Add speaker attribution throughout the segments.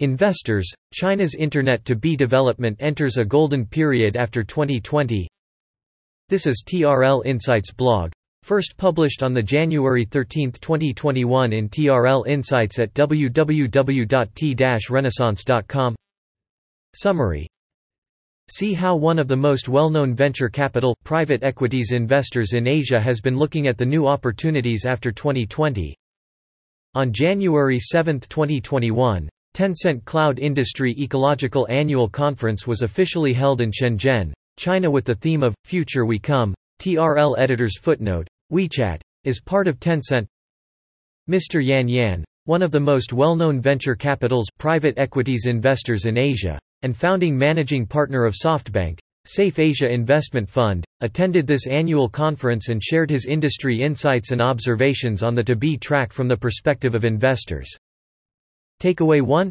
Speaker 1: Investors, China's Internet-to-B development enters a golden period after 2020 This is TRL Insights blog, first published on the January 13, 2021 in TRL Insights at www.t-renaissance.com Summary. See how one of the most well-known venture capital, private equities investors in Asia has been looking at the new opportunities after 2020. On January 7, 2021, Tencent Cloud Industry Ecological Annual Conference was officially held in Shenzhen, China with the theme of Future We Come. TRL editor's footnote WeChat is part of Tencent. Mr. Yan Yan, one of the most well-known venture capitals private equities investors in Asia, and founding managing partner of SoftBank, Safe Asia Investment Fund, attended this annual conference and shared his industry insights and observations on the to-B track from the perspective of investors. Takeaway 1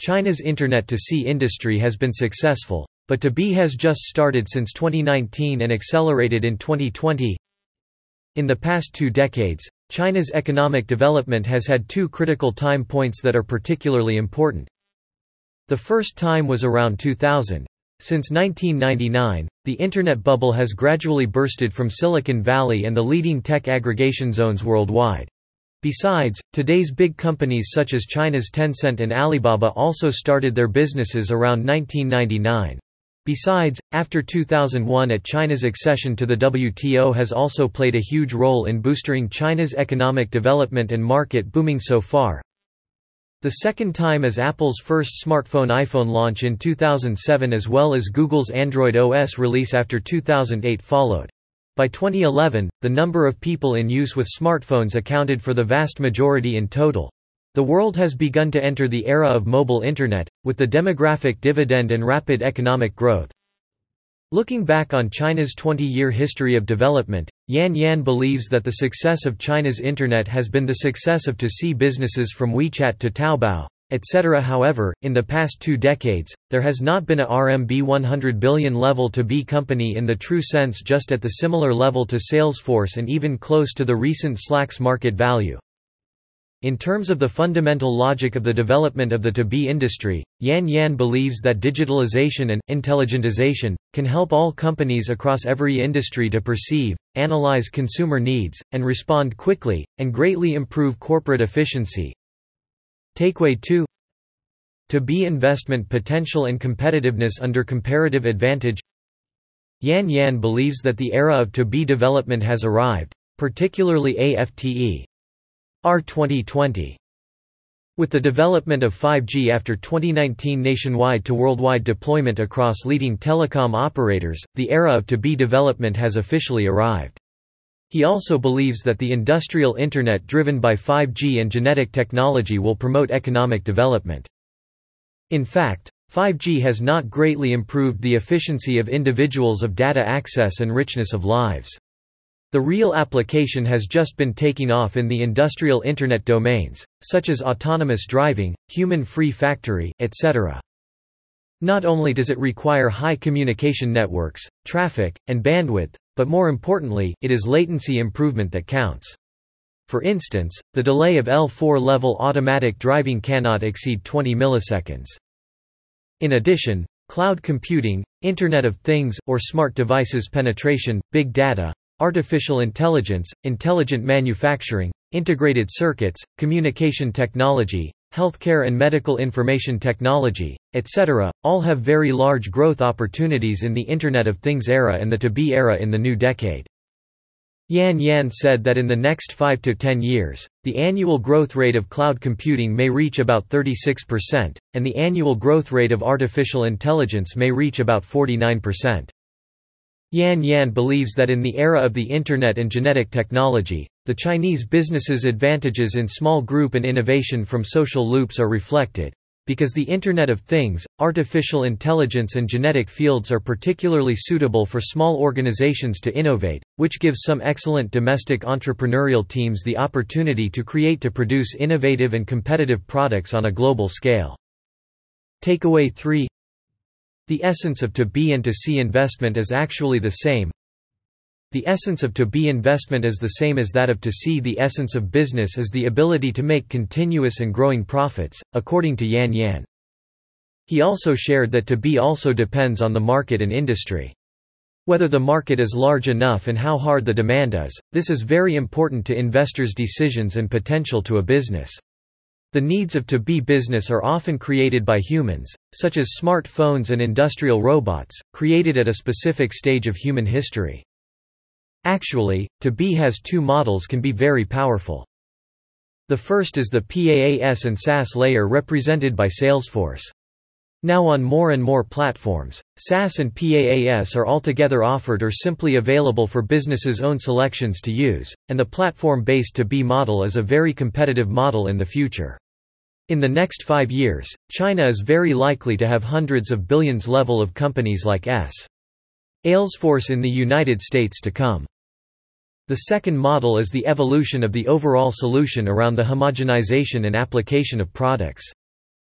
Speaker 1: China's Internet-to-C industry has been successful, but to-B has just started since 2019 and accelerated in 2020. In the past two decades, China's economic development has had two critical time points that are particularly important. The first time was around 2000. Since 1999, the Internet bubble has gradually bursted from Silicon Valley and the leading tech aggregation zones worldwide. Besides, today's big companies such as China's Tencent and Alibaba also started their businesses around 1999. Besides, after 2001 at China's accession to the WTO has also played a huge role in boosting China's economic development and market booming so far. The second time is Apple's first smartphone iPhone launch in 2007 as well as Google's Android OS release after 2008 followed. By 2011, the number of people in use with smartphones accounted for the vast majority in total. The world has begun to enter the era of mobile internet, with the demographic dividend and rapid economic growth. Looking back on China's 20-year history of development, Yan Yan believes that the success of China's internet has been the success of to-C businesses from WeChat to Taobao, etc. However, in the past two decades, there has not been a RMB 100 billion level to-B company in the true sense just at the similar level to Salesforce and even close to the recent Slack's market value. In terms of the fundamental logic of the development of the to-B industry, Yan Yan believes that digitalization and intelligentization can help all companies across every industry to perceive, analyze consumer needs, and respond quickly, and greatly improve corporate efficiency, Takeaway 2 To B investment potential and competitiveness under comparative advantage Yan Yan believes that the era of to B development has arrived, particularly AFTE. R 2020. With the development of 5G after 2019 nationwide to worldwide deployment across leading telecom operators, the era of to B development has officially arrived. He also believes that the industrial Internet driven by 5G and genetic technology will promote economic development. In fact, 5G has not greatly improved the efficiency of individuals of data access and richness of lives. The real application has just been taking off in the industrial Internet domains, such as autonomous driving, human-free factory, etc. Not only does it require high communication networks, traffic, and bandwidth, but more importantly, it is latency improvement that counts. For instance, the delay of L4 level automatic driving cannot exceed 20 milliseconds. In addition, cloud computing, Internet of Things, or smart devices penetration, big data, artificial intelligence, intelligent manufacturing, integrated circuits, communication technology, healthcare and medical information technology, etc., all have very large growth opportunities in the Internet of Things era and the to-B era in the new decade. Yan Yan said that in the next 5 to 10 years, the annual growth rate of cloud computing may reach about 36%, and the annual growth rate of artificial intelligence may reach about 49%. Yan Yan believes that in the era of the Internet and genetic technology, the Chinese business's advantages in small group and innovation from social loops are reflected. Because the Internet of Things, artificial intelligence and genetic fields are particularly suitable for small organizations to innovate, which gives some excellent domestic entrepreneurial teams the opportunity to create to produce innovative and competitive products on a global scale. Takeaway 3 the essence of to-B and to-C investment is actually the same. The essence of to B investment is the same as that of to C. The essence of business is the ability to make continuous and growing profits, according to Yan Yan. He also shared that to B also depends on the market and industry. Whether the market is large enough and how hard the demand is, this is very important to investors' decisions and potential to a business. The needs of to-B business are often created by humans, such as smartphones and industrial robots, created at a specific stage of human history. Actually, to-B has two models can be very powerful. The first is the PaaS and SaaS layer represented by Salesforce. Now on more and more platforms, SaaS and PaaS are altogether offered or simply available for businesses' own selections to use, and the platform-based to-B model is a very competitive model in the future. In the next five years, China is very likely to have hundreds of billions level of companies like S. Salesforce in the United States to come. The second model is the evolution of the overall solution around the homogenization and application of products.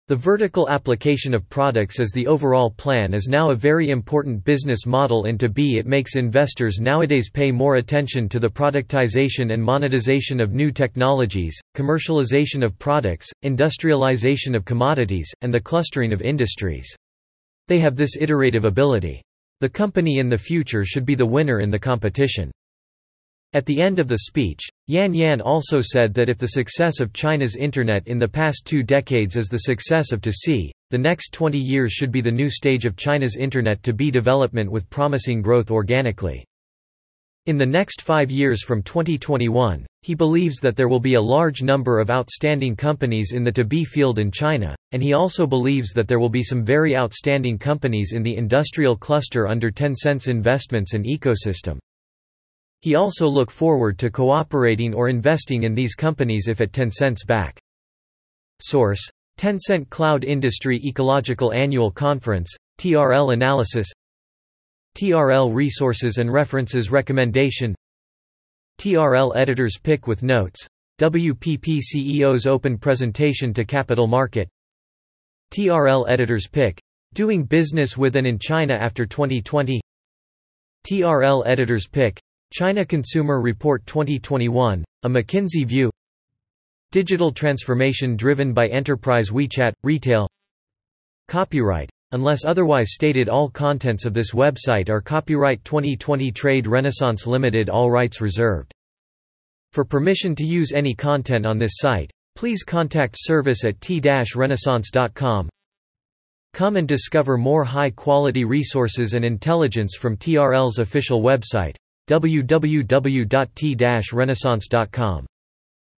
Speaker 1: The vertical application of products as the overall plan is now a very important business model and to B it makes investors nowadays pay more attention to the productization and monetization of new technologies, commercialization of products, industrialization of commodities, and the clustering of industries. They have this iterative ability. The company in the future should be the winner in the competition. At the end of the speech, Yan Yan also said that if the success of China's Internet in the past two decades is the success of to C, the next 20 years should be the new stage of China's Internet to B development with promising growth organically. In the next five years from 2021, he believes that there will be a large number of outstanding companies in the to-B field in China, and he also believes that there will be some very outstanding companies in the industrial cluster under Tencent's investments and ecosystem. He also look forward to cooperating or investing in these companies if at Tencent's back. Source: Tencent Cloud Industry Ecological Annual Conference, TRL Analysis. TRL Resources and References Recommendation. TRL Editor's Pick with Notes. WPP CEO's Open Presentation to Capital Market. TRL Editor's Pick. Doing Business with and in China After 2020 TRL Editor's Pick China Consumer Report 2021, a McKinsey View Digital transformation driven by enterprise WeChat, retail Copyright. Unless otherwise stated all contents of this website are copyright 2020 Trade Renaissance Limited all rights reserved. For permission to use any content on this site, please contact service at t-renaissance.com. Come and discover more high-quality resources and intelligence from TRL's official website www.t-renaissance.com